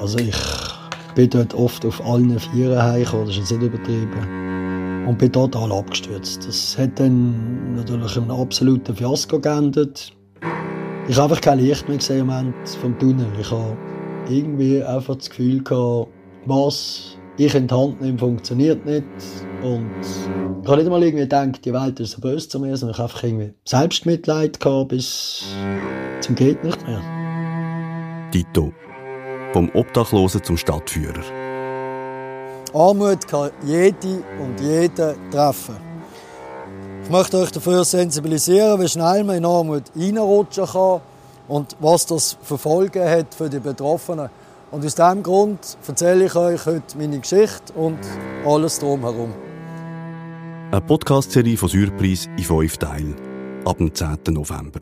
Also ich bin dort oft auf allen Vieren heimgekommen, das ist jetzt nicht übertrieben. Und bin total abgestürzt. Das hat dann natürlich einen absoluten Fiasko geendet. Ich habe einfach kein Licht mehr gesehen am Ende vom Tunnel. Ich habe irgendwie einfach das Gefühl gehabt, was ich in die Hand nehme, funktioniert nicht. Und ich habe nicht einmal irgendwie gedacht, die Welt ist so böse zu mir, sondern ich habe einfach irgendwie Selbstmitleid gehabt bis zum geht nicht mehr. Tito. Vom Obdachlosen zum Stadtführer. Armut kann jede und jeden treffen. Ich möchte euch dafür sensibilisieren, wie schnell man in Armut reinrutschen kann und was das für Folgen hat für die Betroffenen. Und aus diesem Grund erzähle ich euch heute meine Geschichte und alles drumherum. Eine Podcast-Serie von Surprise in fünf Teilen. Ab dem 10. November.